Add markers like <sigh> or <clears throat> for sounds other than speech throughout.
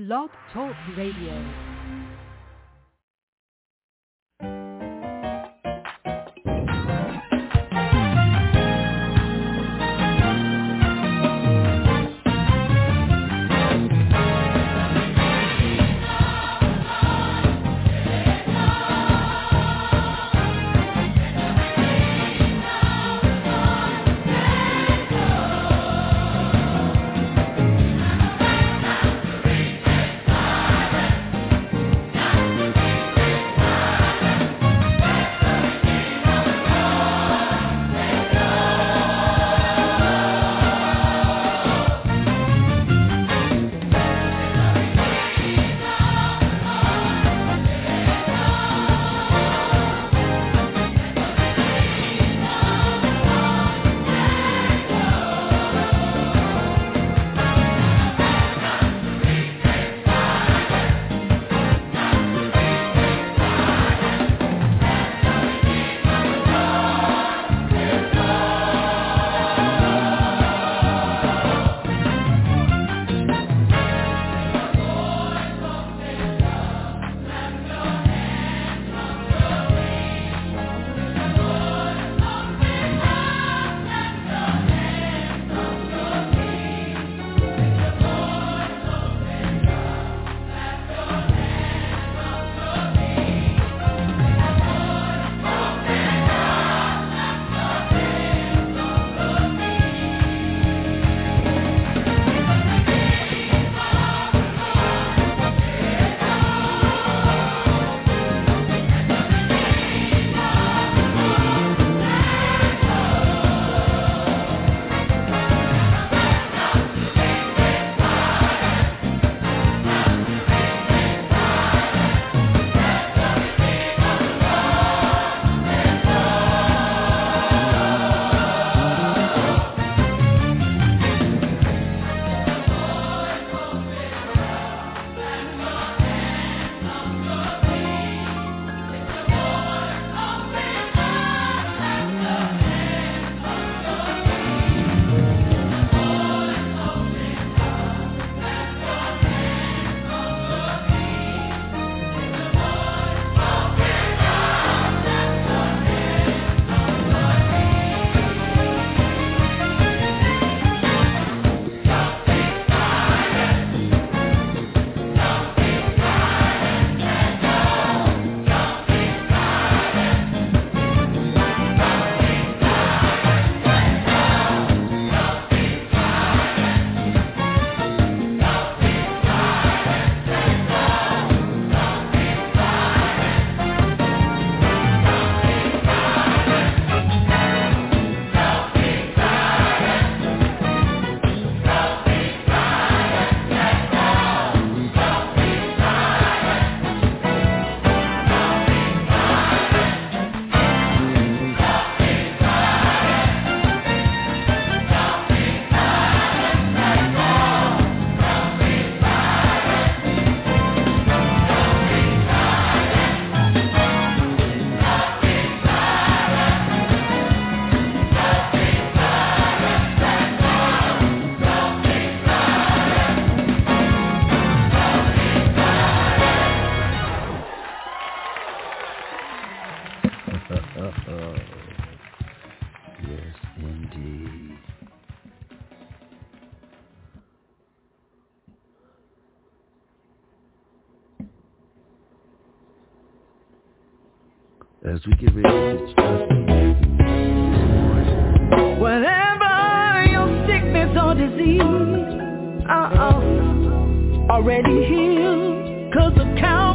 Blog Talk Radio. Yes, indeed. As we get ready to start Whatever your sickness or disease, uh-uh, already healed cause of Calvary.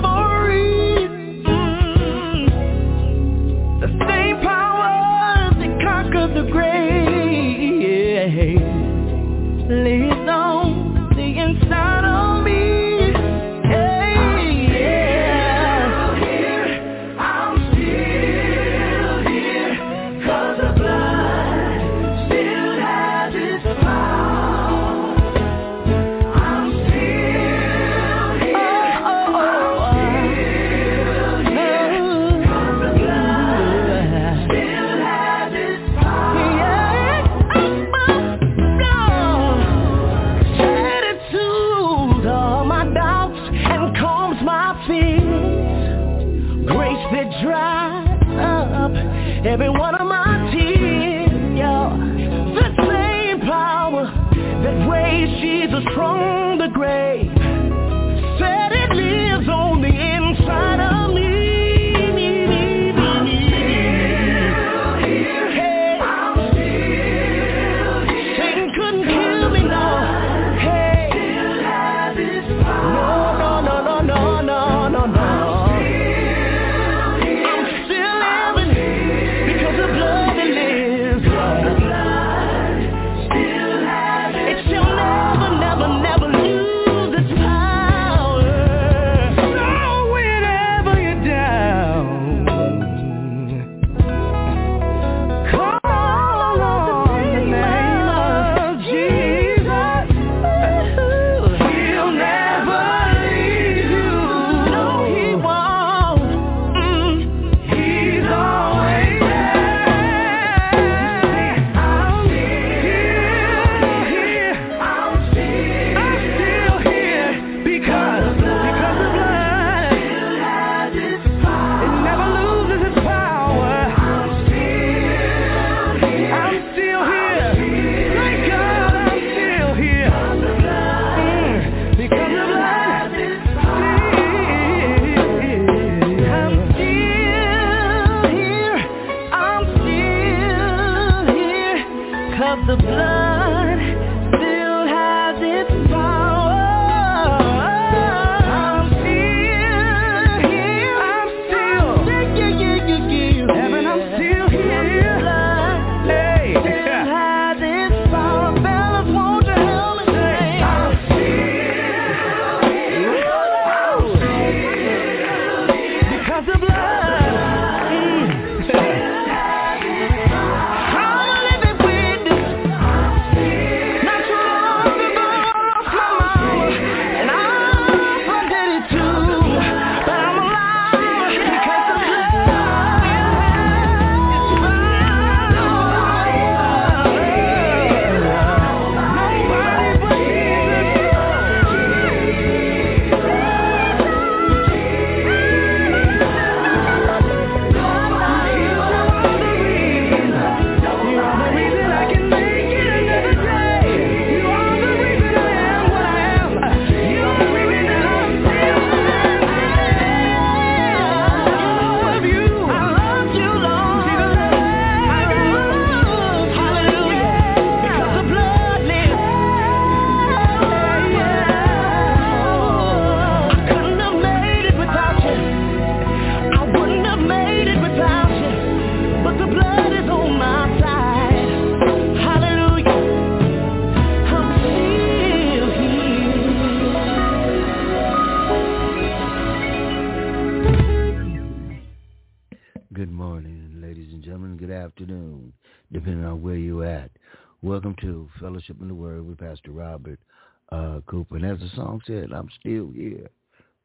Cooper. And as the song said, I'm still here.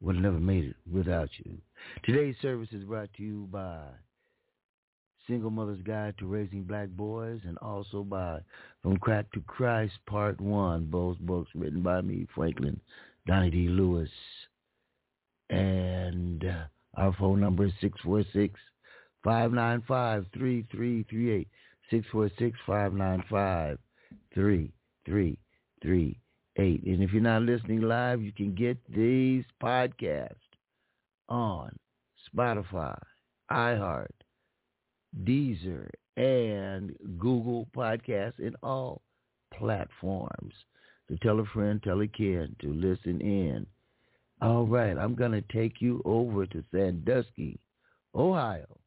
Would have never made it without you. Today's service is brought to you by Single Mother's Guide to Raising Black Boys and also by From Crack to Christ Part 1, both books written by me, Franklin Donnie D. Lewis. And uh, our phone number is 646 595 3338. 646 595 3338. And if you're not listening live, you can get these podcasts on Spotify, iHeart, Deezer, and Google Podcasts in all platforms. So tell a friend, tell a kid to listen in. All right, I'm going to take you over to Sandusky, Ohio.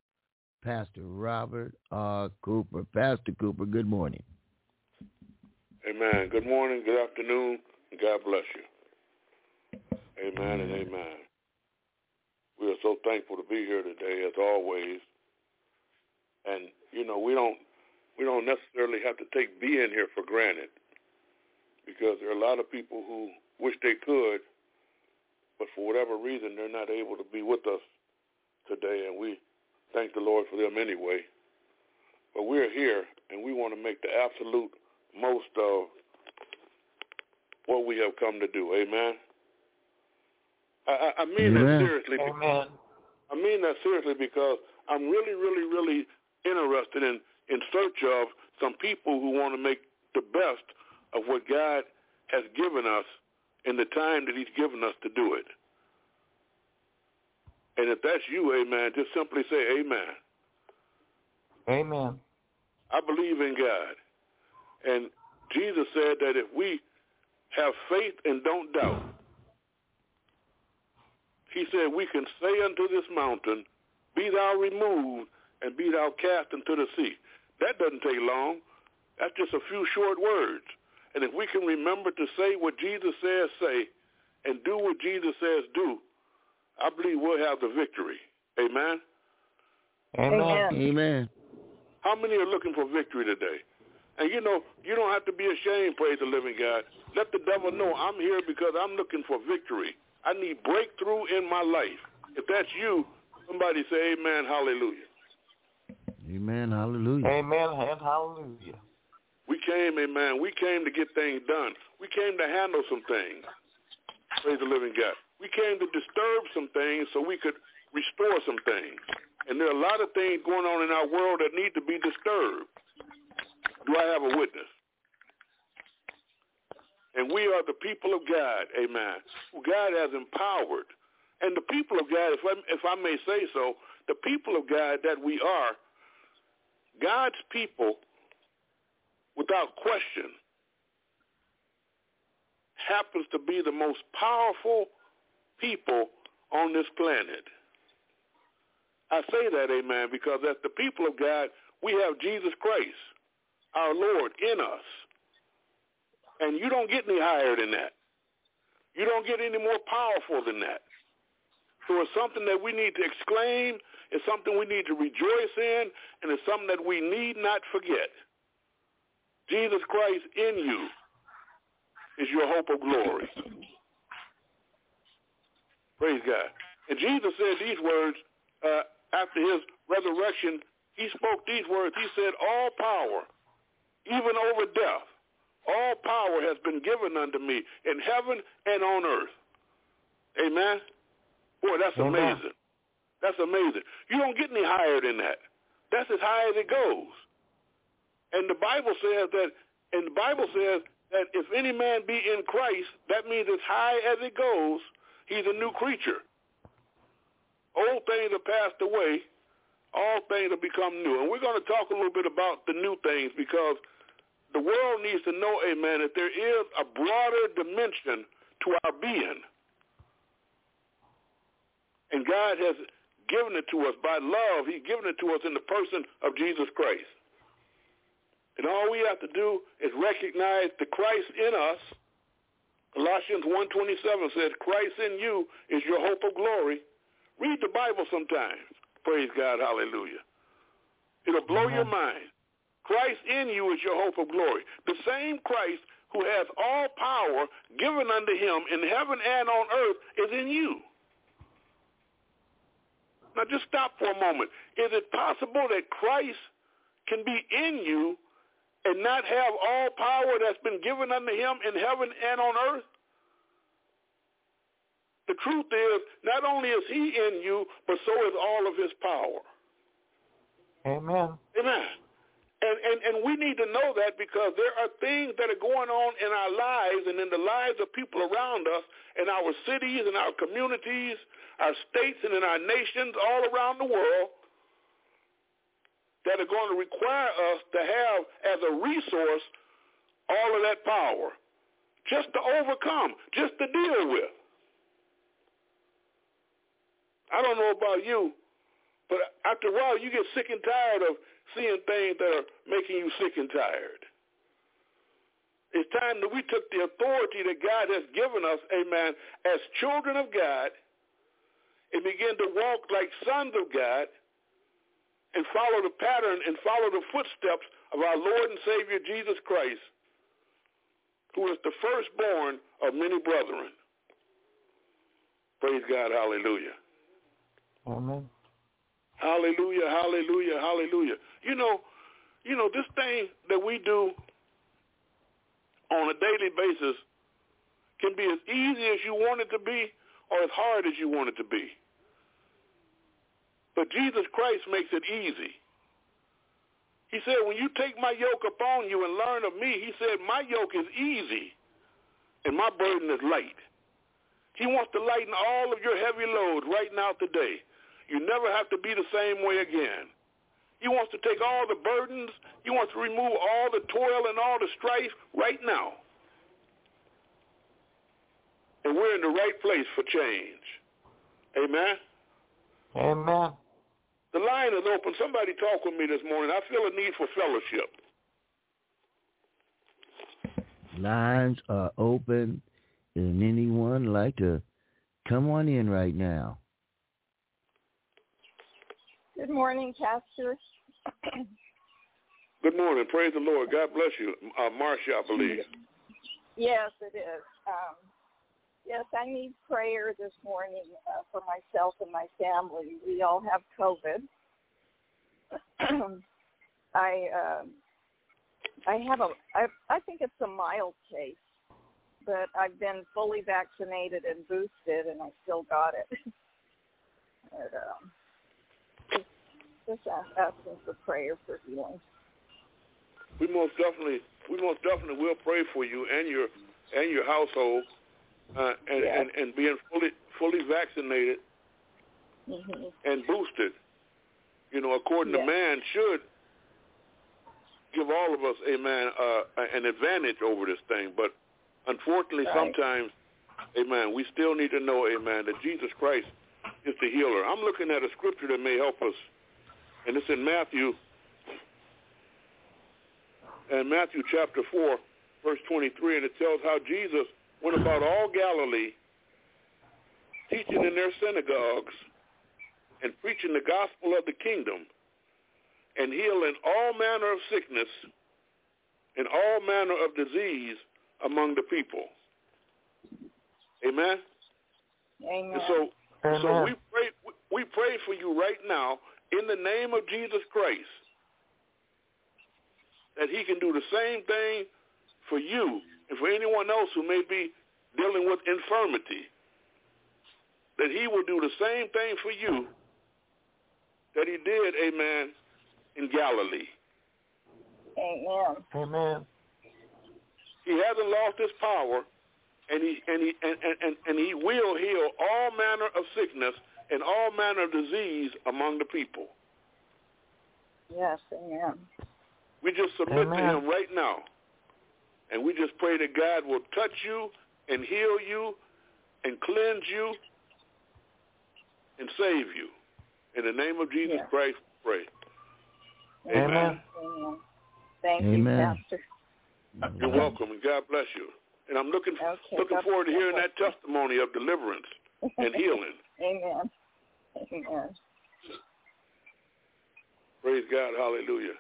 Pastor Robert R. Cooper. Pastor Cooper, good morning. Amen. Good morning, good afternoon, and God bless you. Amen and amen. We are so thankful to be here today, as always. And you know, we don't we don't necessarily have to take being here for granted, because there are a lot of people who wish they could, but for whatever reason, they're not able to be with us today, and we thank the Lord for them anyway. But we're here, and we want to make the absolute most of what we have come to do. Amen. I, I, I mean Amen. that seriously. Amen. I mean that seriously because I'm really, really, really interested in in search of some people who want to make the best of what God has given us in the time that he's given us to do it. And if that's you, amen, just simply say amen. Amen. I believe in God. And Jesus said that if we have faith and don't doubt, he said we can say unto this mountain, be thou removed and be thou cast into the sea. That doesn't take long. That's just a few short words. And if we can remember to say what Jesus says say and do what Jesus says do, I believe we'll have the victory. Amen? Amen. Amen. How many are looking for victory today? And you know, you don't have to be ashamed, praise the living God. Let the devil know I'm here because I'm looking for victory. I need breakthrough in my life. If that's you, somebody say amen, hallelujah. Amen. Hallelujah. Amen and hallelujah. We came, amen. We came to get things done. We came to handle some things. Praise the living God. We came to disturb some things so we could restore some things. And there are a lot of things going on in our world that need to be disturbed. Do I have a witness? And we are the people of God, amen, who God has empowered. And the people of God, if I, if I may say so, the people of God that we are, God's people without question, happens to be the most powerful people on this planet. I say that, amen, because as the people of God, we have Jesus Christ, our Lord, in us. And you don't get any higher than that. You don't get any more powerful than that. So it's something that we need to exclaim. It's something we need to rejoice in. And it's something that we need not forget. Jesus Christ in you is your hope of glory. Praise God. And Jesus said these words uh, after his resurrection. He spoke these words. He said, all power, even over death, all power has been given unto me in heaven and on earth. Amen? Boy, that's Amen. amazing. That's amazing. You don't get any higher than that. That's as high as it goes. And the Bible says that, and the Bible says that if any man be in Christ, that means as high as it goes, he's a new creature. Old things are passed away. All things have become new. And we're going to talk a little bit about the new things because the world needs to know, amen, that there is a broader dimension to our being. And God has given it to us by love. He's given it to us in the person of Jesus Christ. And all we have to do is recognize the Christ in us. Colossians 1.27 says, Christ in you is your hope of glory. Read the Bible sometimes. Praise God. Hallelujah. It'll blow your mind. Christ in you is your hope of glory. The same Christ who has all power given unto him in heaven and on earth is in you. Now just stop for a moment. Is it possible that Christ can be in you and not have all power that's been given unto him in heaven and on earth? The truth is, not only is he in you, but so is all of his power. Amen. Amen. And, and, and we need to know that because there are things that are going on in our lives and in the lives of people around us, in our cities, in our communities, our states, and in our nations all around the world that are going to require us to have as a resource all of that power just to overcome, just to deal with. I don't know about you, but after a while you get sick and tired of seeing things that are making you sick and tired. It's time that we took the authority that God has given us, amen, as children of God and begin to walk like sons of God and follow the pattern and follow the footsteps of our Lord and Savior Jesus Christ, who is the firstborn of many brethren. Praise God. Hallelujah. Amen. Hallelujah, hallelujah, hallelujah. You know, you know, this thing that we do on a daily basis can be as easy as you want it to be or as hard as you want it to be. But Jesus Christ makes it easy. He said, when you take my yoke upon you and learn of me, he said, my yoke is easy and my burden is light. He wants to lighten all of your heavy loads right now today. You never have to be the same way again. He wants to take all the burdens. He wants to remove all the toil and all the strife right now. And we're in the right place for change. Amen? Amen. The line is open. Somebody talk with me this morning. I feel a need for fellowship. Lines are open. And anyone like to come on in right now? Good morning, Pastor. <clears throat> Good morning. Praise the Lord. God bless you. Uh, Marcia, I believe. Yes, it is. Um, yes, I need prayer this morning uh, for myself and my family. We all have COVID. <clears throat> I uh, I have a I I think it's a mild case, but I've been fully vaccinated and boosted, and I still got it. <laughs> but, um, just asking for prayer for healing. We most definitely we most definitely will pray for you and your and your household, uh, and, and and being fully fully vaccinated hmm and boosted. You know, according to man, should give all of us, amen, uh, an advantage over this thing. But unfortunately, Right. sometimes, amen, we still need to know, amen, that Jesus Christ is the healer. I'm looking at a scripture that may help us, and it's in Matthew, and Matthew chapter 4, verse 23, and it tells how Jesus went about all Galilee, teaching in their synagogues and preaching the gospel of the kingdom and healing all manner of sickness and all manner of disease among the people. Amen. Amen. And so, so we pray. We pray for you right now in the name of Jesus Christ that He can do the same thing for you and for anyone else who may be dealing with infirmity. That He will do the same thing for you that He did, Amen, in Galilee. Amen. Amen. He hasn't lost his power, and he and he and, and, and, and he will heal all manner of sickness and all manner of disease among the people. Yes, amen. We just submit to him right now. And we just pray that God will touch you and heal you and cleanse you and save you. In the name of Jesus Yeah. Christ, pray. Amen. Amen. Thank Amen. you, Pastor. You're welcome, and God bless you. And I'm looking Okay, looking God forward to hearing you. that testimony of deliverance and <laughs> healing. Amen. Amen. Praise God. Hallelujah.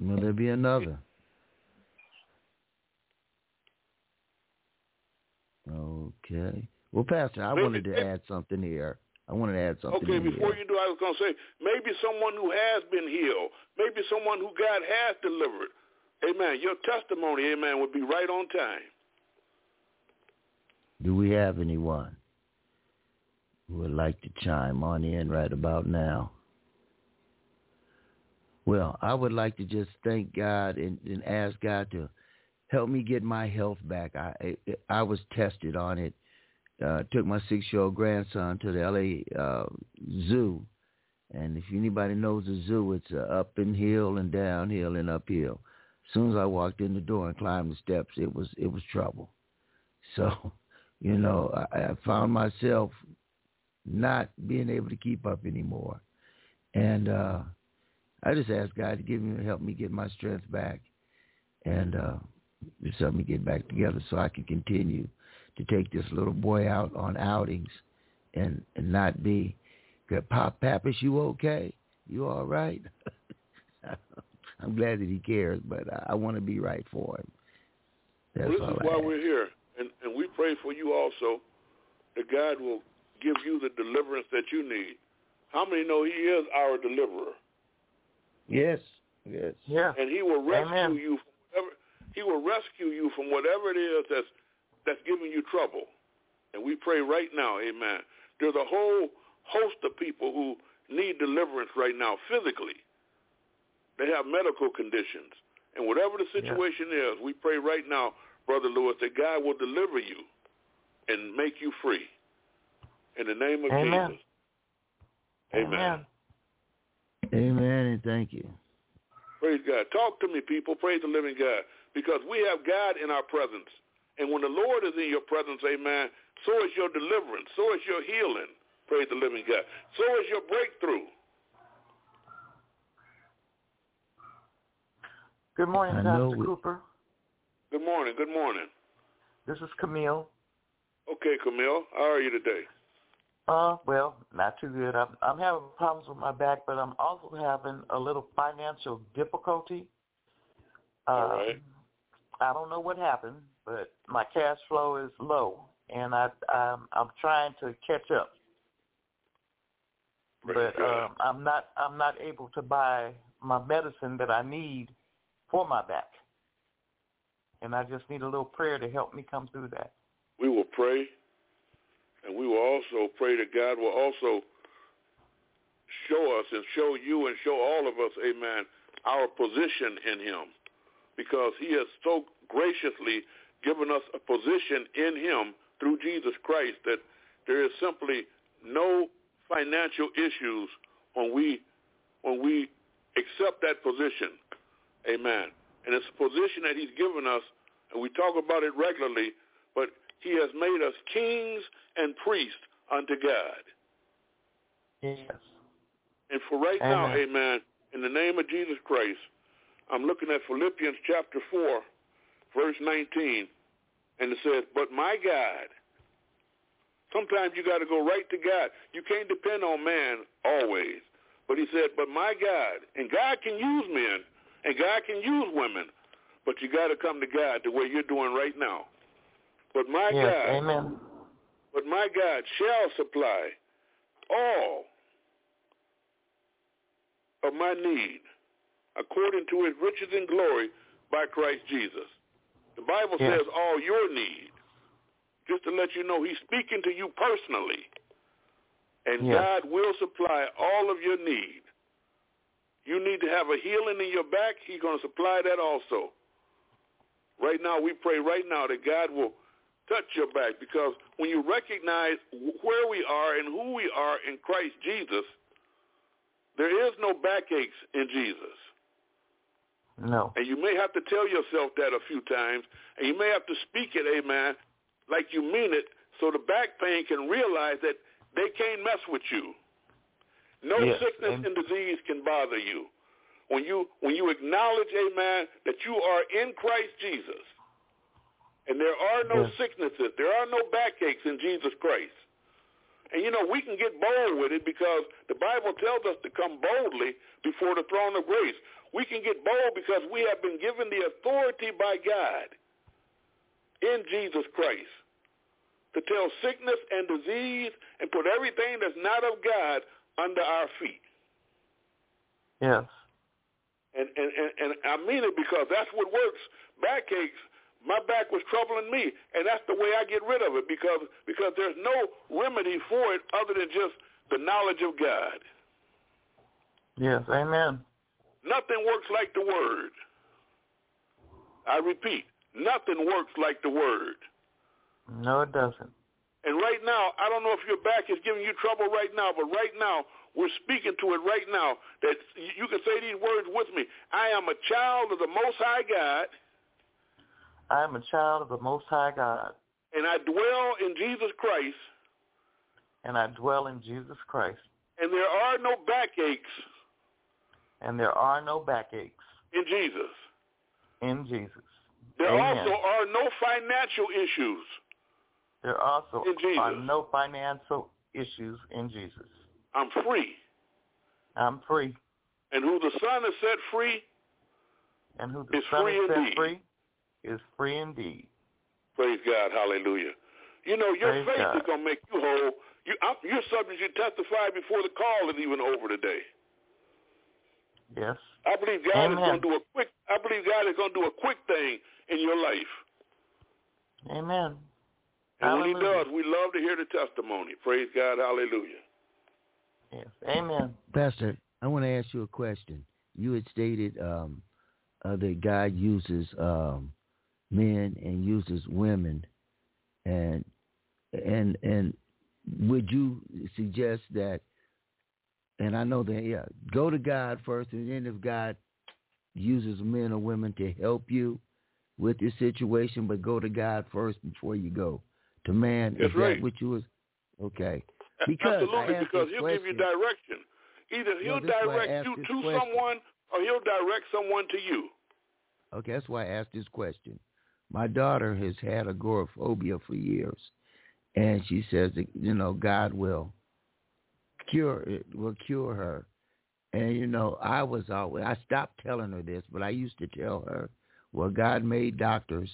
Will there be another? Okay. Well, Pastor, I Maybe- wanted to add something here. I wanted to add something Okay, before here. you do, I was going to say maybe someone who has been healed, maybe someone who God has delivered. Amen. Your testimony, amen, would be right on time. Do we have anyone who would like to chime on in right about now? Well, I would like to just thank God and, and ask God to help me get my health back. I I, was tested on it. Uh, took my six-year-old grandson to the L.A. Uh, zoo, and if anybody knows the zoo, it's uh, up and hill and downhill and uphill. As soon as I walked in the door and climbed the steps, it was it was trouble. So, you know, I, I found myself not being able to keep up anymore, and uh, I just asked God to give me help me get my strength back, and uh, just help me get back together so I can continue to take this little boy out on outings, and and not be, "Good, Pop, Pappas, you okay? You all right? <laughs> I'm glad that he cares, but I, I want to be right for him. That's Well, this is why ask. we're here, and, and we pray for you also that God will give you the deliverance that you need. How many know He is our deliverer, Yes, yes. Yeah. and He will rescue Amen. you from whatever He will rescue you from whatever it is that's that's giving you trouble. And we pray right now, Amen. There's a whole host of people who need deliverance right now physically. They have medical conditions. And whatever the situation yeah. is, we pray right now, Brother Lewis, that God will deliver you and make you free. In the name of Amen. Jesus. Amen. Amen. Amen and thank you. Praise God. Talk to me, people. Praise the living God. Because we have God in our presence. And when the Lord is in your presence, amen, so is your deliverance. So is your healing. Praise the living God. So is your breakthrough. Good morning, I know Pastor we- Cooper. Good morning. Good morning. This is Camille. Okay, Camille. How are you today? Uh, well, not too good. I'm I'm having problems with my back, but I'm also having a little financial difficulty. Uh, All right. I don't know what happened, but my cash flow is low, and I I'm, I'm trying to catch up. Praise but um, I'm not I'm not able to buy my medicine that I need for my back, and I just need a little prayer to help me come through that. we will pray, and we will also pray that God will also show us and show you and show all of us, amen, our position in him. Because he has so graciously given us a position in him through Jesus Christ that there is simply no financial issues when we when we accept that position. Amen. And it's a position that he's given us, and we talk about it regularly, but he has made us kings and priests unto God. Yes. And for right now, Amen. amen, in the name of Jesus Christ, I'm looking at Philippians chapter 4, verse 19, and it says, But my God, sometimes you got to go right to God. You can't depend on man always. But he said, But my God, and God can use men, and God can use women, but you got to come to God the way you're doing right now. But my Yes. God, Amen. but my God shall supply all of my need according to his riches and glory by Christ Jesus. The Bible Yes. says all your need. Just to let you know, he's speaking to you personally. And Yes. God will supply all of your need. You need to have a healing in your back, he's going to supply that also. Right now, we pray right now that God will touch your back because when you recognize where we are and who we are in Christ Jesus, there is no backaches in Jesus. No. And you may have to tell yourself that a few times, and you may have to speak it, amen, like you mean it, so the back pain can realize that they can't mess with you. No Yes, sickness and- and disease can bother you. When you when you acknowledge, amen, that you are in Christ Jesus, and there are no Yes. sicknesses, there are no backaches in Jesus Christ. And you know, we can get bold with it because the Bible tells us to come boldly before the throne of grace. We can get bold because we have been given the authority by God in Jesus Christ to tell sickness and disease and put everything that's not of God under our feet. Yes. And, and, and, and I mean it because that's what works. Backaches, my back was troubling me, and that's the way I get rid of it because because there's no remedy for it other than just the knowledge of God. Yes. Amen. Nothing works like the word. I repeat, nothing works like the word. No, it doesn't. And right now, I don't know if your back is giving you trouble right now, but right now, we're speaking to it right now that you can say these words with me. I am a child of the Most High God, I am a child of the Most High God, and I dwell in Jesus Christ, and I dwell in Jesus Christ, and there are no backaches and there are no backaches in Jesus. in Jesus. There Amen. also are no financial issues. There also are no financial issues in Jesus. I'm free. I'm free, And who the Son has set free, and who the Is Son free has set indeed. free is free indeed. praise God, hallelujah. You know, your Praise faith God. is going to make you whole. You, I'm, you're subject to testify before the call is even over today. Yes. I believe God is going to do a quick. I believe God is going to do a quick thing in your life. Amen. And when He does, we love to hear the testimony. Praise God, hallelujah. Yes. Amen. Pastor, I want to ask you a question. You had stated um, uh, that God uses um, men and uses women, and and and would you suggest that? And I know that yeah, go to God first, and then if God uses men or women to help you with your situation, but go to God first before you go to man. That's is right. that what you was? Okay. Because Absolutely, because he'll give you direction. Either he'll this is why I direct you to question. someone or he'll direct someone to you. Okay, that's why I asked this question. My daughter has had agoraphobia for years, and she says that you know God will cure it, will cure her. And you know, I was always I stopped telling her this, but I used to tell her, well, God made doctors,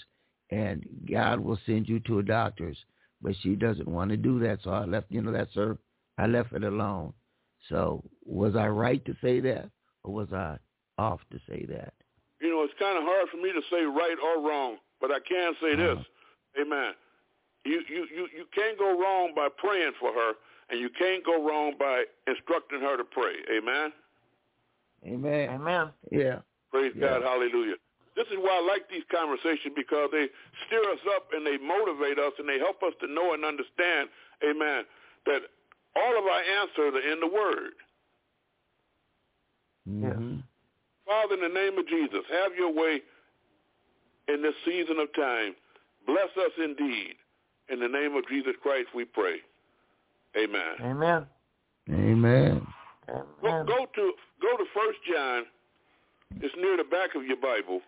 and God will send you to a doctor's, but she doesn't want to do that, so I left. You know, that's her. I left it alone. So was I right to say that, or was I off to say that? You know, it's kind of hard for me to say right or wrong, but I can say this. Uh-huh. Amen. You, you, you, you can't go wrong by praying for her, and you can't go wrong by instructing her to pray. Amen. Amen. Amen. Yeah. Praise Yeah. God. Hallelujah. This is why I like these conversations because they stir us up and they motivate us and they help us to know and understand, amen, that all of our answers are in the Word. Mhm. Father, in the name of Jesus, have your way in this season of time. Bless us indeed. In the name of Jesus Christ we pray. Amen. Amen. Amen. Go, go to go to First John. It's near the back of your Bible.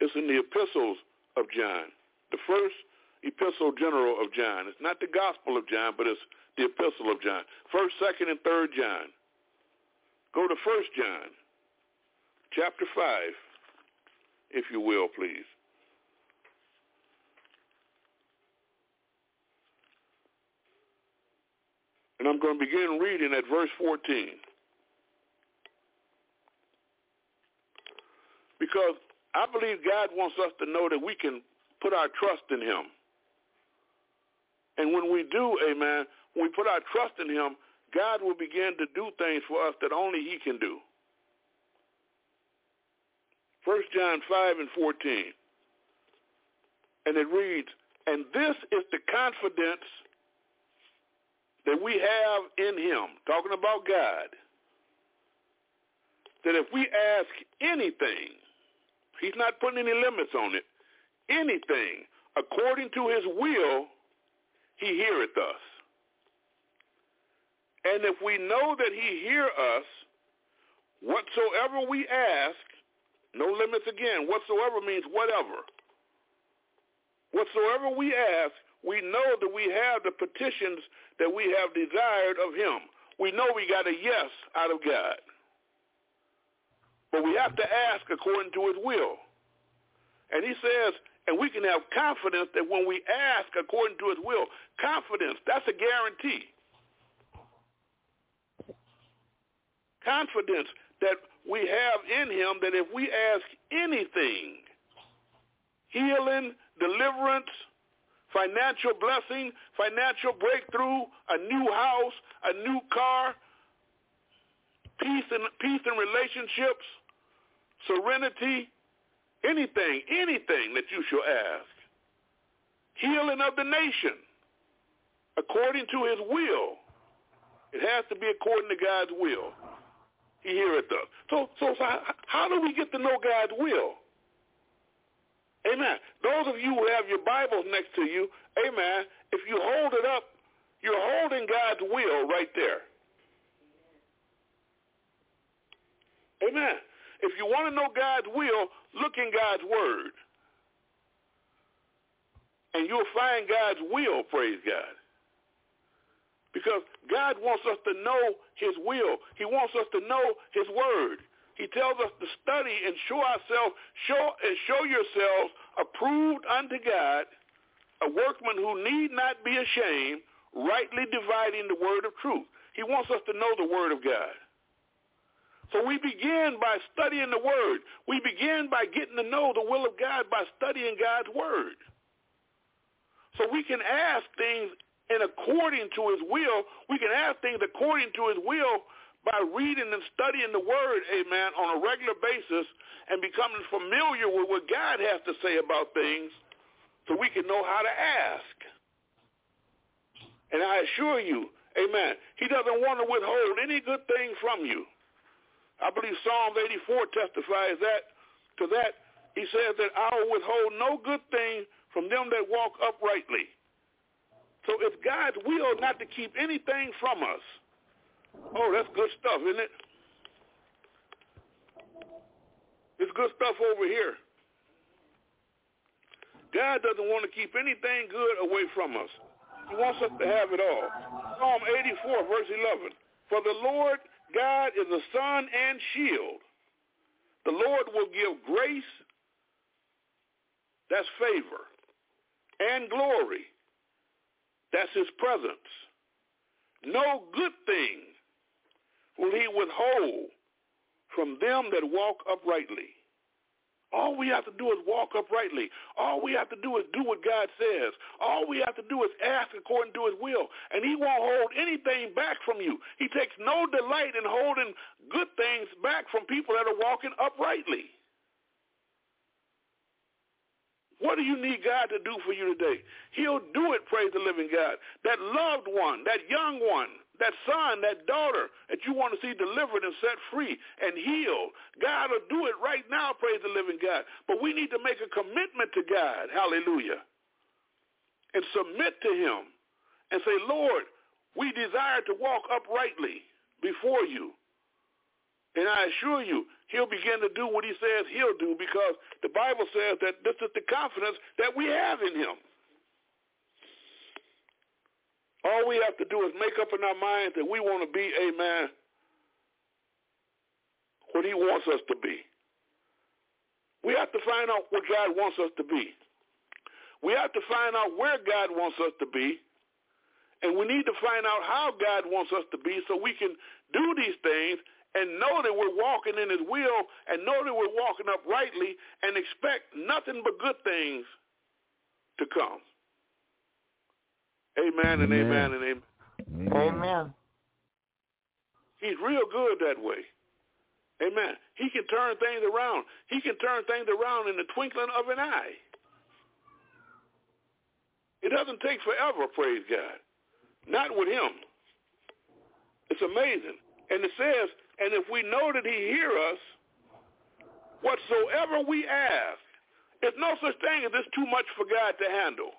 It's in the epistles of John, the first epistle general of John. It's not the Gospel of John, but it's the epistle of John. First, second, and third John. Go to First John, chapter five, if you will, please. And I'm going to begin reading at verse 14. Because I believe God wants us to know that we can put our trust in him. And when we do, amen, when we put our trust in him, God will begin to do things for us that only he can do. 1 John 5 and 14. And it reads, And this is the confidence that we have in him, talking about God, that if we ask anything, he's not putting any limits on it, anything according to his will, he heareth us. And if we know that he hear us, whatsoever we ask, no limits again, whatsoever means whatever. Whatsoever we ask, we know that we have the petitions that we have desired of him. We know we got a yes out of God. But we have to ask according to his will. And he says, and we can have confidence that when we ask according to his will, confidence, that's a guarantee. Confidence that we have in him that if we ask anything, healing, deliverance, financial blessing, financial breakthrough, a new house, a new car, peace and peace in relationships, serenity, anything, anything that you shall ask. Healing of the nation, according to his will. It has to be according to God's will. He heareth us. So, so, so how do we get to know God's will? Amen. Those of you who have your Bibles next to you, amen, if you hold it up, you're holding God's will right there. Amen. If you want to know God's will, look in God's word. And you'll find God's will, praise God. Because God wants us to know his will. He wants us to know his word. He tells us to study and show ourselves, show and show yourselves approved unto God, a workman who need not be ashamed, rightly dividing the word of truth. He wants us to know the word of God. So we begin by studying the word. We begin by getting to know the will of God by studying God's word. So we can ask things and according to his will. We can have things according to his will by reading and studying the word, amen, on a regular basis and becoming familiar with what God has to say about things so we can know how to ask. And I assure you, amen, he doesn't want to withhold any good thing from you. I believe Psalms 84 testifies that to that. He says that I will withhold no good thing from them that walk uprightly. So it's God's will not to keep anything from us. Oh, that's good stuff, isn't it? It's good stuff over here. God doesn't want to keep anything good away from us. He wants us to have it all. Psalm 84, verse 11. For the Lord God is a sun and shield. The Lord will give grace, that's favor, and glory, that's his presence. No good thing will he withhold from them that walk uprightly. All we have to do is walk uprightly. All we have to do is do what God says. All we have to do is ask according to his will. And he won't hold anything back from you. He takes no delight in holding good things back from people that are walking uprightly. What do you need God to do for you today? He'll do it, praise the living God. That loved one, that young one, that son, that daughter that you want to see delivered and set free and healed. God will do it right now, praise the living God. But we need to make a commitment to God, hallelujah, and submit to him and say, Lord, we desire to walk uprightly before you. And I assure you, he'll begin to do what he says he'll do because the Bible says that this is the confidence that we have in him. All we have to do is make up in our minds that we want to be, amen, what he wants us to be. We have to find out what God wants us to be. We have to find out where God wants us to be. And we need to find out how God wants us to be so we can do these things and know that we're walking in his will and know that we're walking uprightly and expect nothing but good things to come. Amen and amen, amen and amen. Amen. He's real good that way. Amen. He can turn things around. He can turn things around in the twinkling of an eye. It doesn't take forever, praise God. Not with him. It's amazing. And it says, and if we know that he hear us, whatsoever we ask, it's no such thing as it's too much for God to handle.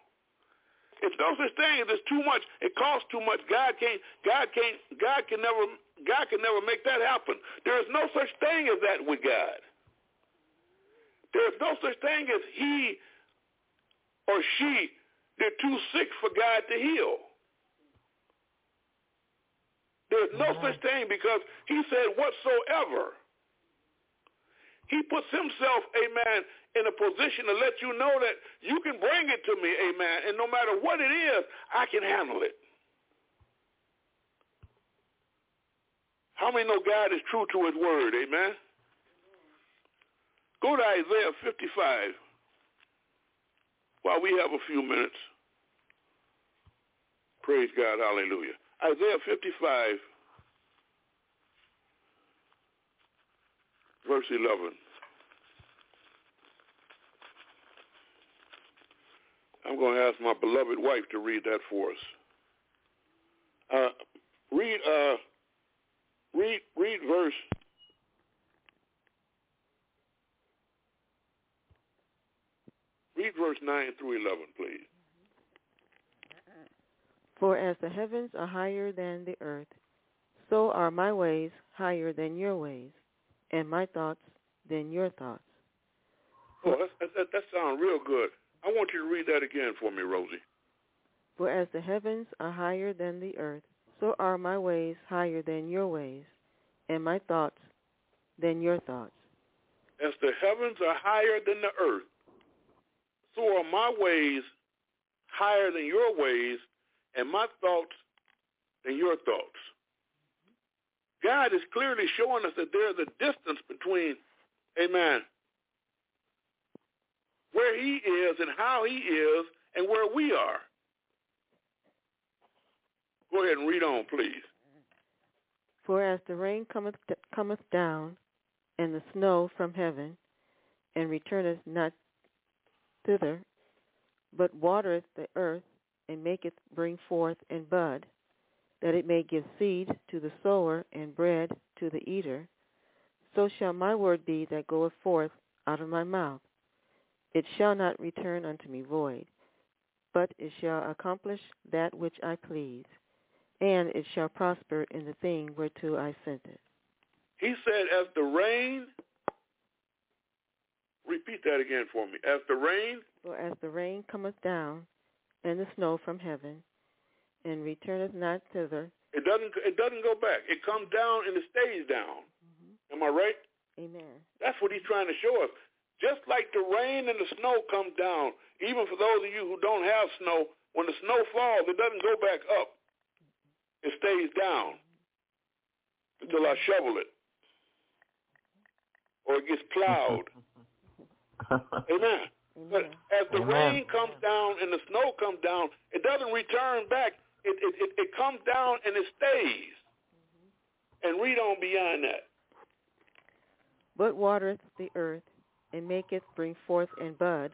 It's no such thing as it's too much. It costs too much. God can't. God can't. God can never. God can never make that happen. There is no such thing as that with God. There is no such thing as he or she. They're too sick for God to heal. There's no such thing because he said whatsoever. He puts himself, amen, in a position to let you know that you can bring it to me, amen. And no matter what it is, I can handle it. How many know God is true to his word, amen? Go to Isaiah 55 while we have a few minutes. Praise God, hallelujah. Isaiah 55, verse 11. I'm going to ask my beloved wife to read that for us. Uh, read, uh, read, read verse. Read verse 9 through 11, please. For as the heavens are higher than the earth, so are my ways higher than your ways, and my thoughts than your thoughts. Oh, that, that, that sounds real good. I want you to read that again for me, Rosie. For as the heavens are higher than the earth, so are my ways higher than your ways, and my thoughts than your thoughts. As the heavens are higher than the earth, so are my ways higher than your ways, and my thoughts and your thoughts. God is clearly showing us that there's a distance between, amen, where he is and how he is and where we are. Go ahead and read on, please. For as the rain cometh cometh down, and the snow from heaven, and returneth not thither, but watereth the earth, and maketh bring forth and bud, that it may give seed to the sower and bread to the eater, so shall my word be that goeth forth out of my mouth. It shall not return unto me void, but it shall accomplish that which I please, and it shall prosper in the thing whereto I sent it. He said, as the rain, repeat that again for me. As the rain, For as the rain cometh down, and the snow from heaven, and returneth not thither, it doesn't it doesn't go back. It comes down and it stays down. Mm-hmm. Am I right? Amen. That's what he's trying to show us. Just like the rain and the snow come down, even for those of you who don't have snow, when the snow falls, it doesn't go back up. It stays down until I shovel it or it gets plowed. <laughs> Amen. But as the Amen. rain comes down and the snow comes down, it doesn't return back. It, it, it, it comes down and it stays. Mm-hmm. And read on beyond that. But watereth the earth, and maketh bring forth and bud,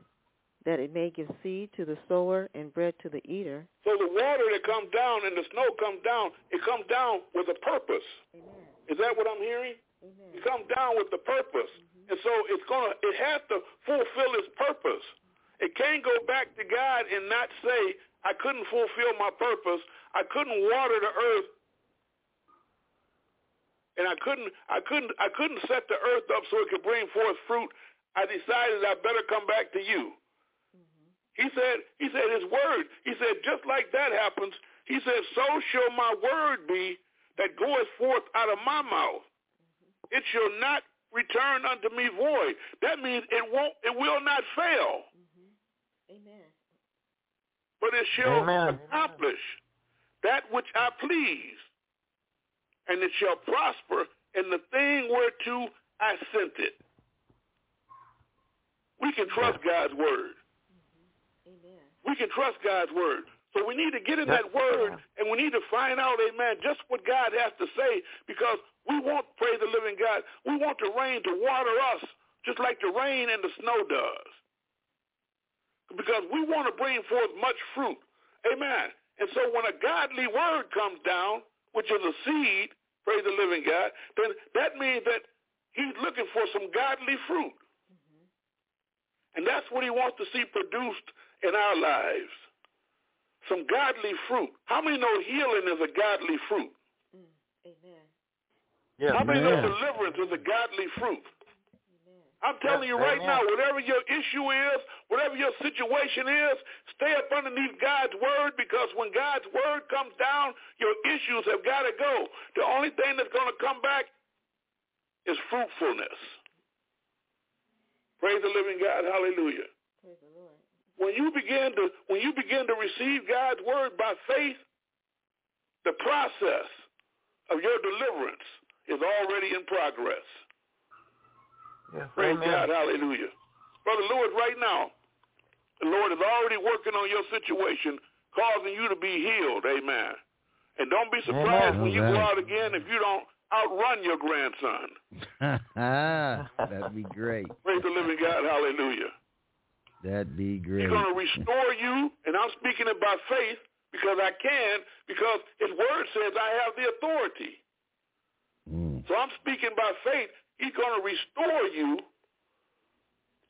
that it may give seed to the sower and bread to the eater. So the water that comes down and the snow comes down, it comes down with a purpose. Amen. Is that what I'm hearing? Amen. It comes down with the purpose. And so it's gonna it has to fulfill its purpose. It can't go back to God and not say, I couldn't fulfill my purpose. I couldn't water the earth. And I couldn't I couldn't I couldn't set the earth up so it could bring forth fruit. I decided I better come back to you. He said, he said his word. He said, just like that happens, he said, so shall my word be that goeth forth out of my mouth. It shall not return unto me void. That means it won't, it will not fail, mm-hmm. Amen. but it shall Amen. accomplish that which I please, and it shall prosper in the thing whereto I sent it. We can trust God's word. Mm-hmm. Amen. We can trust God's word. So we need to get in that word and we need to find out, amen, just what God has to say because we want, praise the living God, we want the rain to water us just like the rain and the snow does. Because we want to bring forth much fruit. Amen. And so when a godly word comes down, which is a seed, praise the living God, then that means that he's looking for some godly fruit. Mm-hmm. And that's what he wants to see produced in our lives. Some godly fruit. How many know healing is a godly fruit? Mm. Amen. Yes. How many know deliverance is a godly fruit? Amen. I'm telling you right Amen. now, whatever your issue is, whatever your situation is, stay up underneath God's word because when God's word comes down, your issues have got to go. The only thing that's going to come back is fruitfulness. Praise the living God. Hallelujah. Praise the Lord. When you begin to when you begin to receive God's word by faith, the process of your deliverance is already in progress. Yes. Praise Amen. God, hallelujah. Brother Lewis, right now, the Lord is already working on your situation, causing you to be healed. Amen. And don't be surprised Amen. when you go out again if you don't outrun your grandson. <laughs> That'd be great. Praise the living God, hallelujah. That'd be great. He's going to restore you, and I'm speaking it by faith because I can, because his word says I have the authority. Mm. So I'm speaking by faith. He's going to restore you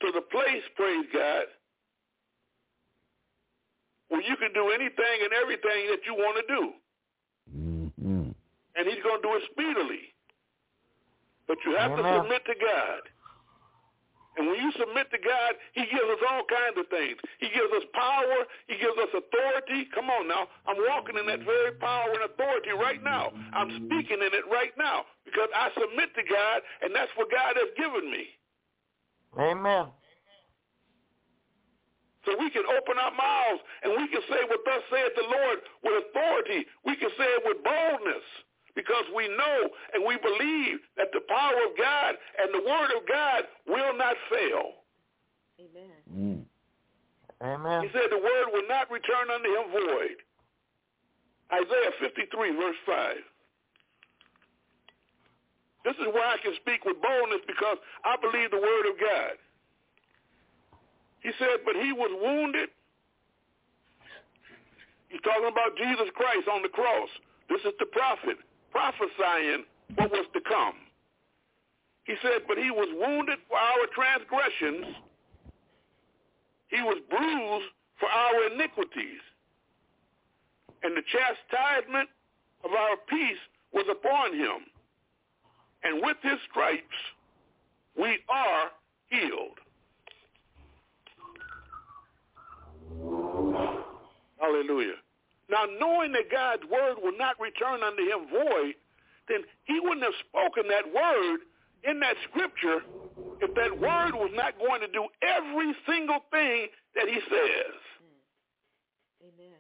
to the place, praise God, where you can do anything and everything that you want to do. Mm-hmm. And he's going to do it speedily. But you have to submit to God. And when you submit to God, he gives us all kinds of things. He gives us power. He gives us authority. Come on now. I'm walking in that very power and authority right now. I'm speaking in it right now because I submit to God, and that's what God has given me. Amen. So we can open our mouths and we can say what thus saith the Lord with authority. We can say it with boldness because we know and we believe that the power of God and the word of God will not fail. Amen. Mm. He said the word will not return unto him void. Isaiah 53, verse 5. This is why I can speak with boldness because I believe the word of God. He said, but he was wounded. He's talking about Jesus Christ on the cross. This is the prophet prophesying what was to come. He said, but he was wounded for our transgressions. He was bruised for our iniquities. And the chastisement of our peace was upon him and with his stripes we are healed. Hallelujah. Now, knowing that God's word will not return unto him void, then he wouldn't have spoken that word in that scripture if that word was not going to do every single thing that he says. Hmm. Amen.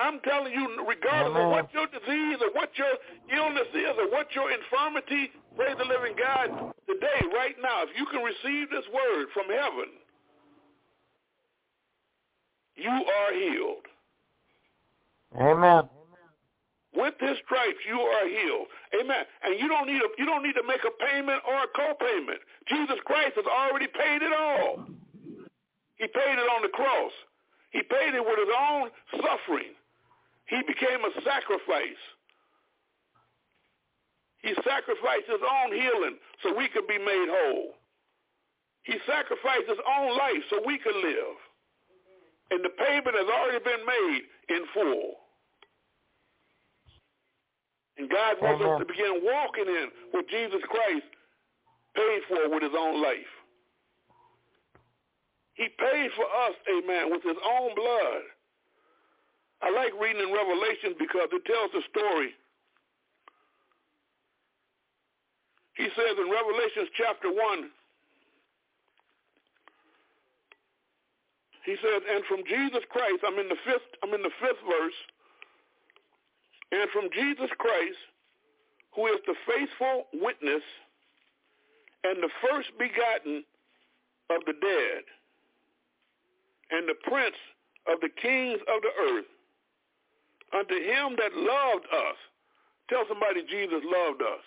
I'm telling you, regardless Amen. of what your disease or what your illness is or what your infirmity, praise the living God, today, right now, if you can receive this word from heaven, you are healed. Amen. With his stripes, you are healed. Amen. And you don't need a, you don't need to make a payment or a co-payment. Jesus Christ has already paid it all. He paid it on the cross. He paid it with his own suffering. He became a sacrifice. He sacrificed his own healing so we could be made whole. He sacrificed his own life so we could live. And the payment has already been made in full. And God wants us to begin walking in what Jesus Christ paid for with his own life. He paid for us, amen, with his own blood. I like reading in Revelation because it tells the story. He says in Revelations chapter 1, he says, and from Jesus Christ, I'm in the fifth, I'm in the fifth verse, and from Jesus Christ, who is the faithful witness and the first begotten of the dead, and the prince of the kings of the earth, unto him that loved us. Tell somebody Jesus loved us.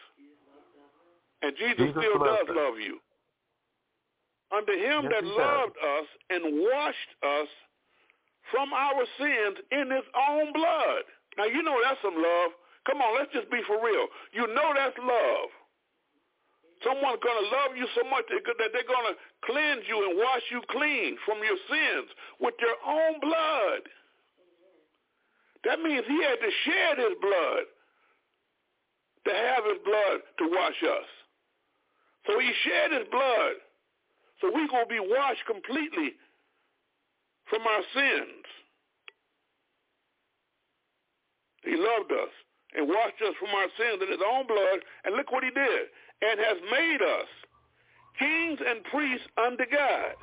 And Jesus, Jesus still does us. love you. Unto him Yes, that he does. loved us and washed us from our sins in his own blood. Now you know that's some love. Come on, let's just be for real. You know that's love. Someone's going to love you so much that they're going to cleanse you and wash you clean from your sins with their own blood. That means he had to shed his blood to have his blood to wash us. So he shed his blood. So we're going to be washed completely from our sins. He loved us and washed us from our sins in his own blood. And look what he did. And has made us kings and priests unto God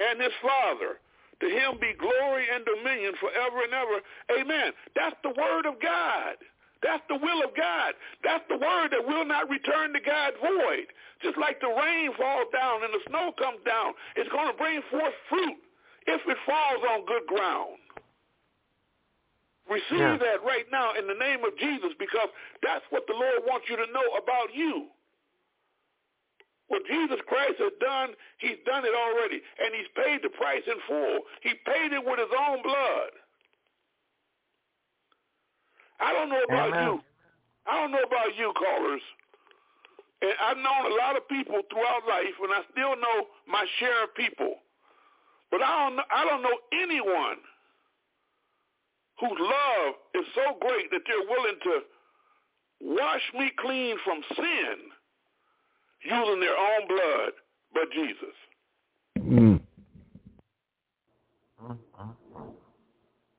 and his Father. To him be glory and dominion forever and ever. Amen. That's the word of God. That's the will of God. That's the word that will not return to God void. Just like the rain falls down and the snow comes down, it's going to bring forth fruit if it falls on good ground. Receive Yeah. that right now in the name of Jesus because that's what the Lord wants you to know about you. What Jesus Christ has done, he's done it already. And he's paid the price in full. He paid it with his own blood. I don't know about Amen. you. I don't know about you, callers. And I've known a lot of people throughout life, and I still know my share of people. But I don't know, I don't know anyone whose love is so great that they're willing to wash me clean from sin using their own blood but Jesus. Mm.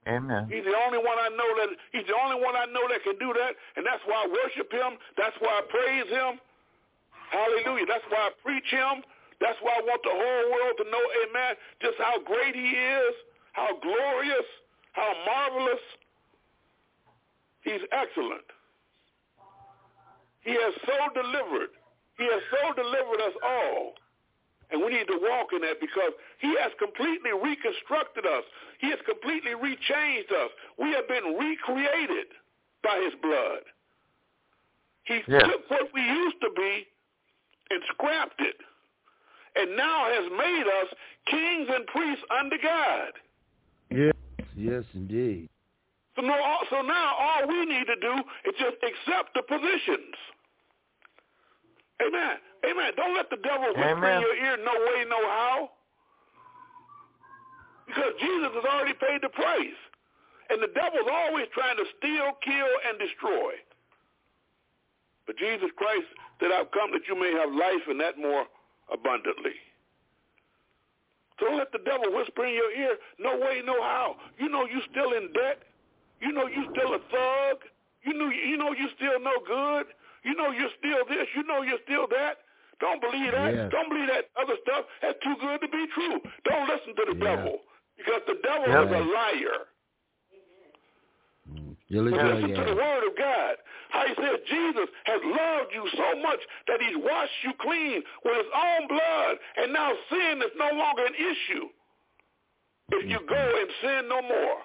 Amen. He's the only one I know that he's the only one I know that can do that, and that's why I worship him. That's why I praise him. Hallelujah. That's why I preach him. That's why I want the whole world to know, amen, just how great he is, how glorious, how marvelous. He's excellent. He has so delivered. He has so delivered us all. And we need to walk in that because he has completely reconstructed us. He has completely rechanged us. We have been recreated by his blood. He yes. took what we used to be and scrapped it and now has made us kings and priests under God. Yes, yes, indeed. So, no, so now all we need to do is just accept the positions. Amen. Amen. Don't let the devil whisper in your ear, no way, no how. Because Jesus has already paid the price. And the devil's always trying to steal, kill, and destroy. But Jesus Christ said, I've come that you may have life and that more abundantly. Don't let the devil whisper in your ear, no way, no how. You know you still in debt. You know you still a thug. You know you know you still no good. You know you're still this. You know you're still that. Don't believe that. Yeah. Don't believe that other stuff. That's too good to be true. Don't listen to the Yeah. devil because the devil Yeah. is a liar. You're Now looking listen to the word of God. How he said Jesus has loved you so much that he's washed you clean with his own blood, and now sin is no longer an issue if you go and sin no more.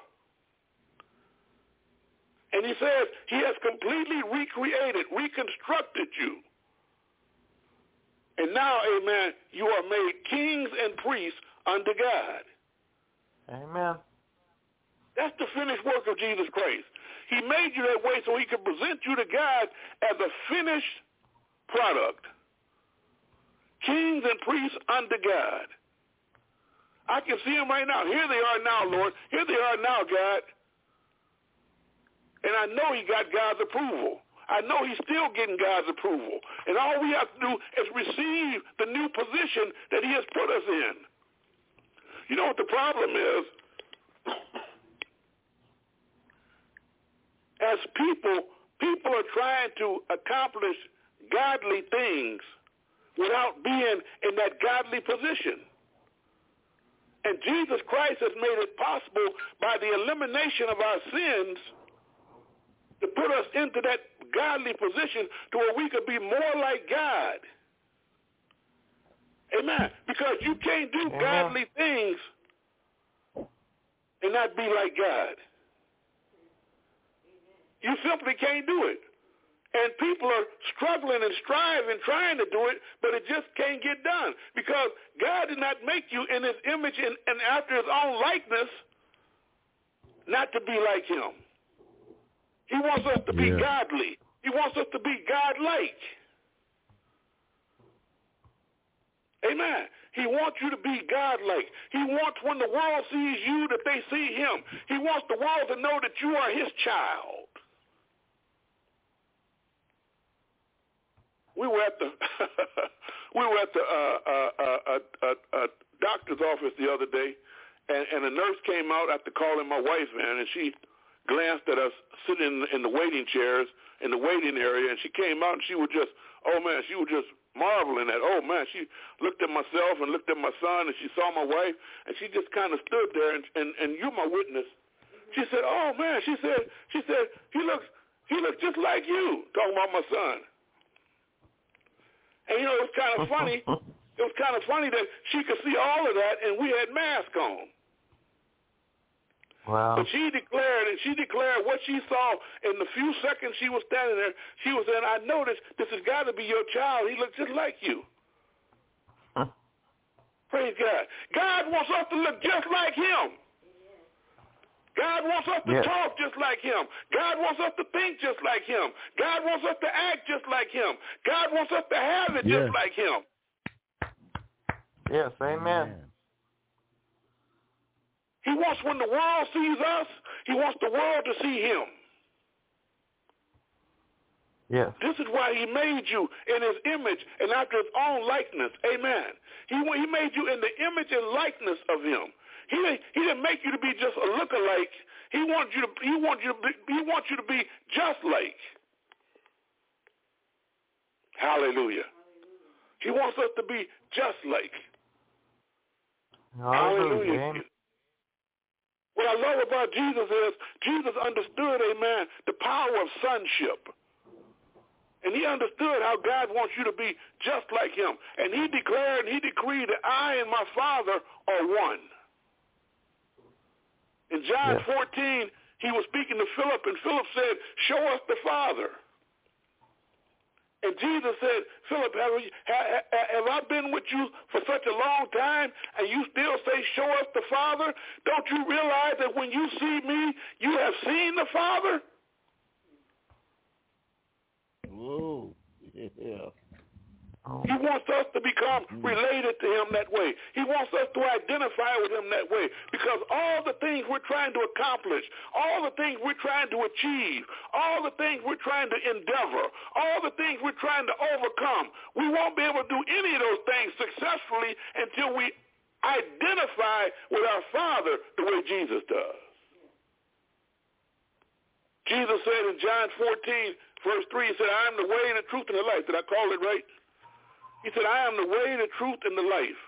And he says he has completely recreated, reconstructed you. And now, amen, you are made kings and priests unto God. Amen. That's the finished work of Jesus Christ. He made you that way so he could present you to God as a finished product. Kings and priests unto God. I can see them right now. Here they are now, Lord. Here they are now, God. And I know he got God's approval. I know he's still getting God's approval. And all we have to do is receive the new position that he has put us in. You know what the problem is? As people, people are trying to accomplish godly things without being in that godly position. And Jesus Christ has made it possible by the elimination of our sins to put us into that godly position to where we could be more like God. Amen. Because you can't do Amen. godly things and not be like God. You simply can't do it. And people are struggling and striving, trying to do it, but it just can't get done because God did not make you in his image and, and after his own likeness not to be like him. He wants us to be Yeah. godly. He wants us to be God-like. Amen. He wants you to be God-like. He wants when the world sees you that they see him. He wants the world to know that you are his child. We were at the <laughs> we were at the uh, uh, uh, uh, uh, uh, doctor's office the other day, and, and a nurse came out after calling my wife in, and she glanced at us sitting in the waiting chairs in the waiting area, and she came out and she was just, oh man, she was just marveling at, oh man, she looked at myself and looked at my son, and she saw my wife, and she just kind of stood there, and, and and you're my witness. She said, oh man, she said, she said, he looks, he looks just like you, talking about my son. And you know, it was kind of funny. <laughs> It was kind of funny that she could see all of that, and we had masks on. Wow. But she declared, and she declared what she saw in the few seconds she was standing there. She was saying, I noticed this has got to be your child. He looks just like you. Huh. Praise God. God wants us to look just like him. God wants us to Yes. talk just like him. God wants us to think just like him. God wants us to act just like him. God wants us to have it Yes. just like him. Yes, amen. He wants when the world sees us, he wants the world to see him. Yes. This is why he made you in his image and after his own likeness. Amen. He he made you in the image and likeness of him. He didn't, he didn't make you to be just a lookalike. He wants you to he wants you to be, he wants you to be just like. Hallelujah. He wants us to be just like. Hallelujah. What I love about Jesus is Jesus understood, amen, the power of sonship. And he understood how God wants you to be just like him. And he declared and he decreed that I and my Father are one. In John yes. 14, he was speaking to Philip, and Philip said, show us the Father. And Jesus said, Philip, have, have, have, I been with you for such a long time and you still say, show us the Father? Don't you realize that when you see me, you have seen the Father? Whoa. <laughs> Yeah. He wants us to become mm. related to him that way. He wants us to identify with him that way because all the things we're trying to accomplish, all the things we're trying to achieve, all the things we're trying to endeavor, all the things we're trying to overcome, we won't be able to do any of those things successfully until we identify with our Father the way Jesus does. Jesus said in John 14, verse 3, he said, I am the way, and the truth, and the life. Did I call it right? He said, I am the way, the truth, and the life.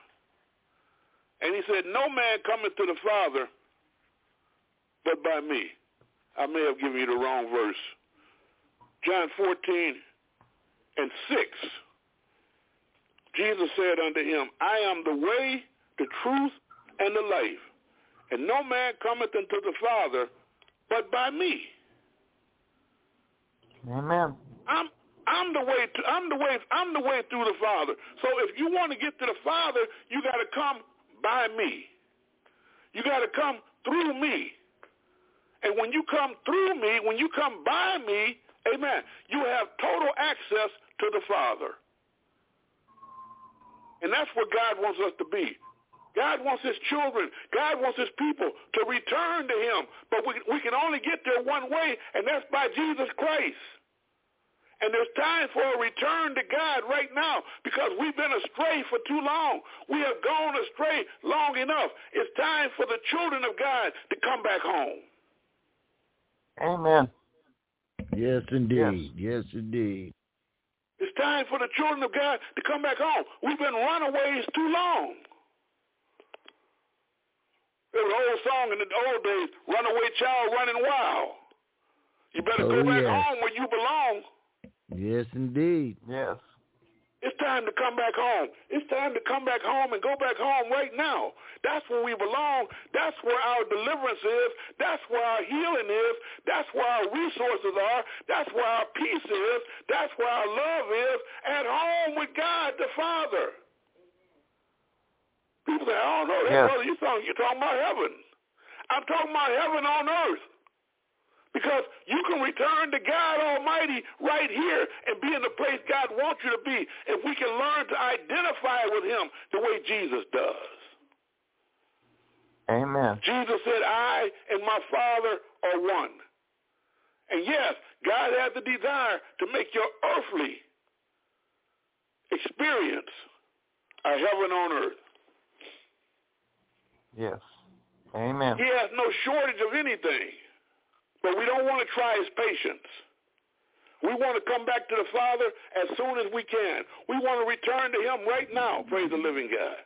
And he said, no man cometh to the Father but by me. I may have given you the wrong verse. John 14 and 6. Jesus said unto him, I am the way, the truth, and the life. And no man cometh unto the Father but by me. Amen. I'm I'm the way to, I'm the way I'm the way through the Father. So if you want to get to the Father, you got to come by me. You got to come through me. And when you come through me, when you come by me, amen, you have total access to the Father. And that's what God wants us to be. God wants his children. God wants his people to return to him. But we, we can only get there one way, and that's by Jesus Christ. And there's time for a return to God right now because we've been astray for too long. We have gone astray long enough. It's time for the children of God to come back home. Amen. Yes, indeed. Yes, yes indeed. It's time for the children of God to come back home. We've been runaways too long. There was an old song in the old days, runaway child running wild. You better oh, go back yes. home where you belong. Yes, indeed. Yes. It's time to come back home. It's time to come back home and go back home right now. That's where we belong. That's where our deliverance is. That's where our healing is. That's where our resources are. That's where our peace is. That's where our love is. At home with God the Father. People say, I don't know. That yes. brother, you talking, you're talking about heaven. I'm talking about heaven on earth. Because you can return to God Almighty right here and be in the place God wants you to be if we can learn to identify with him the way Jesus does. Amen. Jesus said, I and my Father are one. And yes, God has the desire to make your earthly experience a heaven on earth. Yes. Amen. He has no shortage of anything. But we don't want to try his patience. We want to come back to the Father as soon as we can. We want to return to him right now, praise the living God.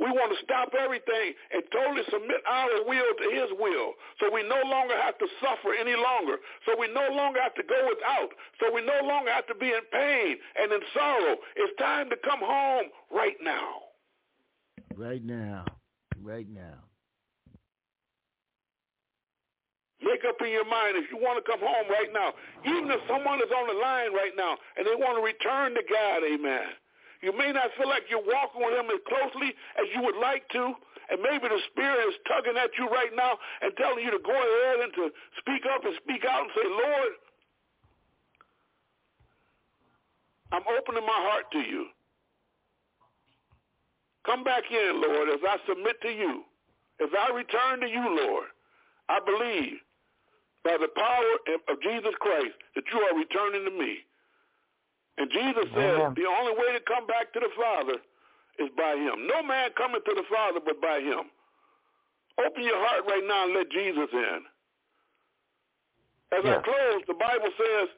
We want to stop everything and totally submit our will to his will so we no longer have to suffer any longer, so we no longer have to go without, so we no longer have to be in pain and in sorrow. It's time to come home right now. Right now. Right now. Make up in your mind if you want to come home right now, even if someone is on the line right now and they want to return to God, amen. You may not feel like you're walking with him as closely as you would like to, and maybe the Spirit is tugging at you right now and telling you to go ahead and to speak up and speak out and say, Lord, I'm opening my heart to you. Come back in, Lord, as I submit to you. As I return to you, Lord, I believe by the power of Jesus Christ that you are returning to me. And Jesus said the only way to come back to the Father is by him. No man cometh to the Father but by him. Open your heart right now and let Jesus in. As yes. I close, the Bible says,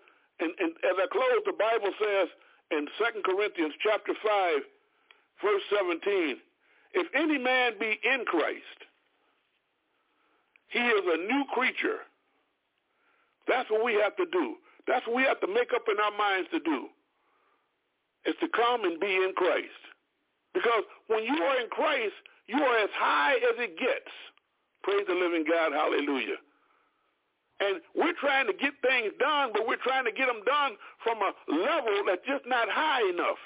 and, and as I close, the Bible says in 2 Corinthians chapter 5, verse 17, if any man be in Christ, he is a new creature. That's what we have to do. That's what we have to make up in our minds to do, is to come and be in Christ. Because when you are in Christ, you are as high as it gets. Praise the living God. Hallelujah. And we're trying to get things done, but we're trying to get them done from a level that's just not high enough.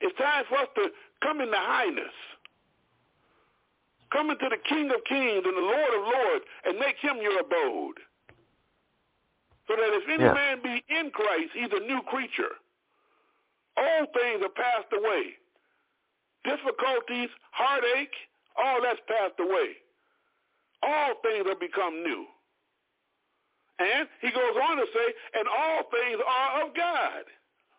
It's time for us to come into highness. Come into the King of Kings and the Lord of Lords and make him your abode. So that if any yeah. man be in Christ, he's a new creature. All things are passed away. Difficulties, heartache, all that's passed away. All things have become new. And he goes on to say, and all things are of God.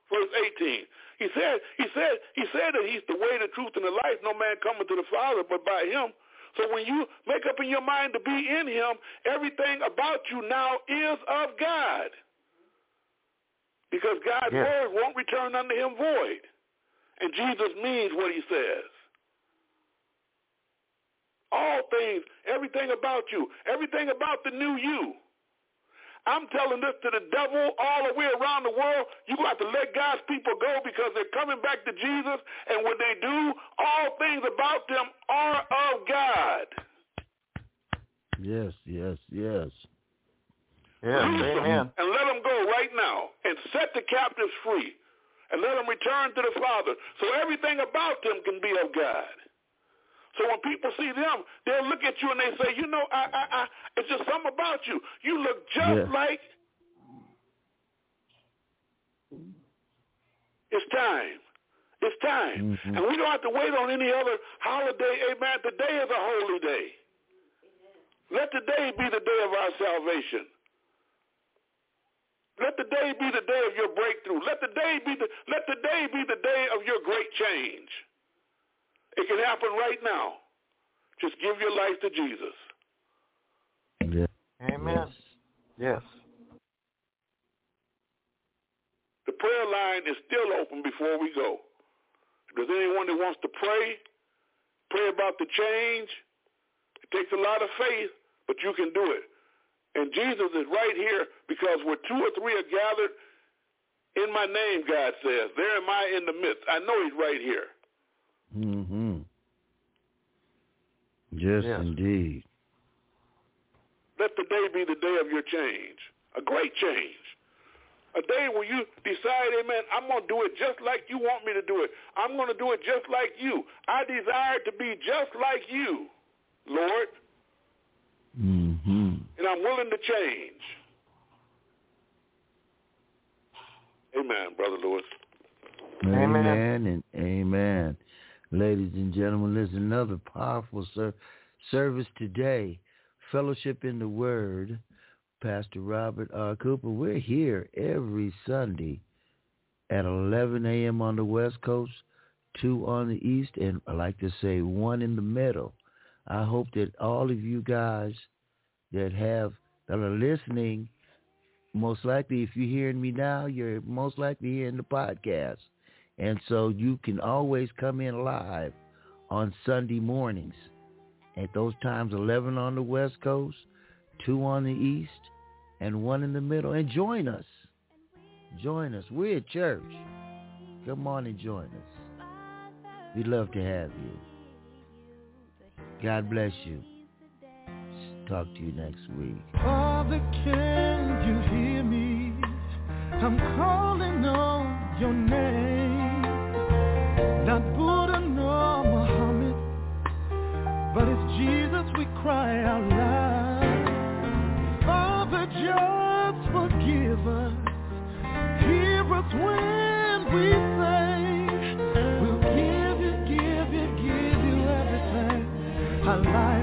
Verse 18. He said, he said, he said that he's the way, the truth, and the life. No man cometh to the Father but by him. So when you make up in your mind to be in him, everything about you now is of God. Because God's yeah. word won't return unto him void. And Jesus means what he says. All things, everything about you, everything about the new you I'm telling this to the devil all the way around the world. You got to let God's people go because they're coming back to Jesus. And when they do, all things about them are of God. Yes, yes, yes. Yeah, amen. And let them go right now and set the captives free and let them return to the Father so everything about them can be of God. So when people see them, they'll look at you and they say, you know, I, I, I, it's just something about you. You look just yeah. like. It's time. It's time. Mm-hmm. And we don't have to wait on any other holiday. Amen. Today is a holy day. Let today be the day of our salvation. Let the day be the day of your breakthrough. Let the day be the let the day be the day of your great change. It can happen right now. Just give your life to Jesus. Yeah. Amen. Yes. yes. The prayer line is still open before we go. If there's anyone that wants to pray, pray about the change. It takes a lot of faith, but you can do it. And Jesus is right here because where two or three are gathered in my name, God says, there am I in the midst. I know he's right here. Mm-hmm. Yes, yes, indeed. Let the day be the day of your change, a great change. A day where you decide, amen, I'm going to do it just like you want me to do it. I'm going to do it just like you. I desire to be just like you, Lord. Mm-hmm. And I'm willing to change. Amen, Brother Lewis. Amen, amen and amen. Ladies and gentlemen, listen, another powerful ser- service today. Fellowship in the Word. Pastor Robert R. Cooper. We're here every Sunday at 11 a.m. on the West Coast, 2 on the East, and I like to say 1 in the middle. I hope that all of you guys that have that are listening, most likely if you're hearing me now, you're most likely hearing the podcast. And so you can always come in live on Sunday mornings at those times, 11 on the West Coast, 2 on the East, and 1 in the middle. And join us. Join us. We're at church. Come on and join us. We'd love to have you. God bless you. Talk to you next week. Father, can you hear me? I'm calling on your name. cry out loud. Father, just forgive us. hear us when we say, we'll give you, give you, give you everything. Our life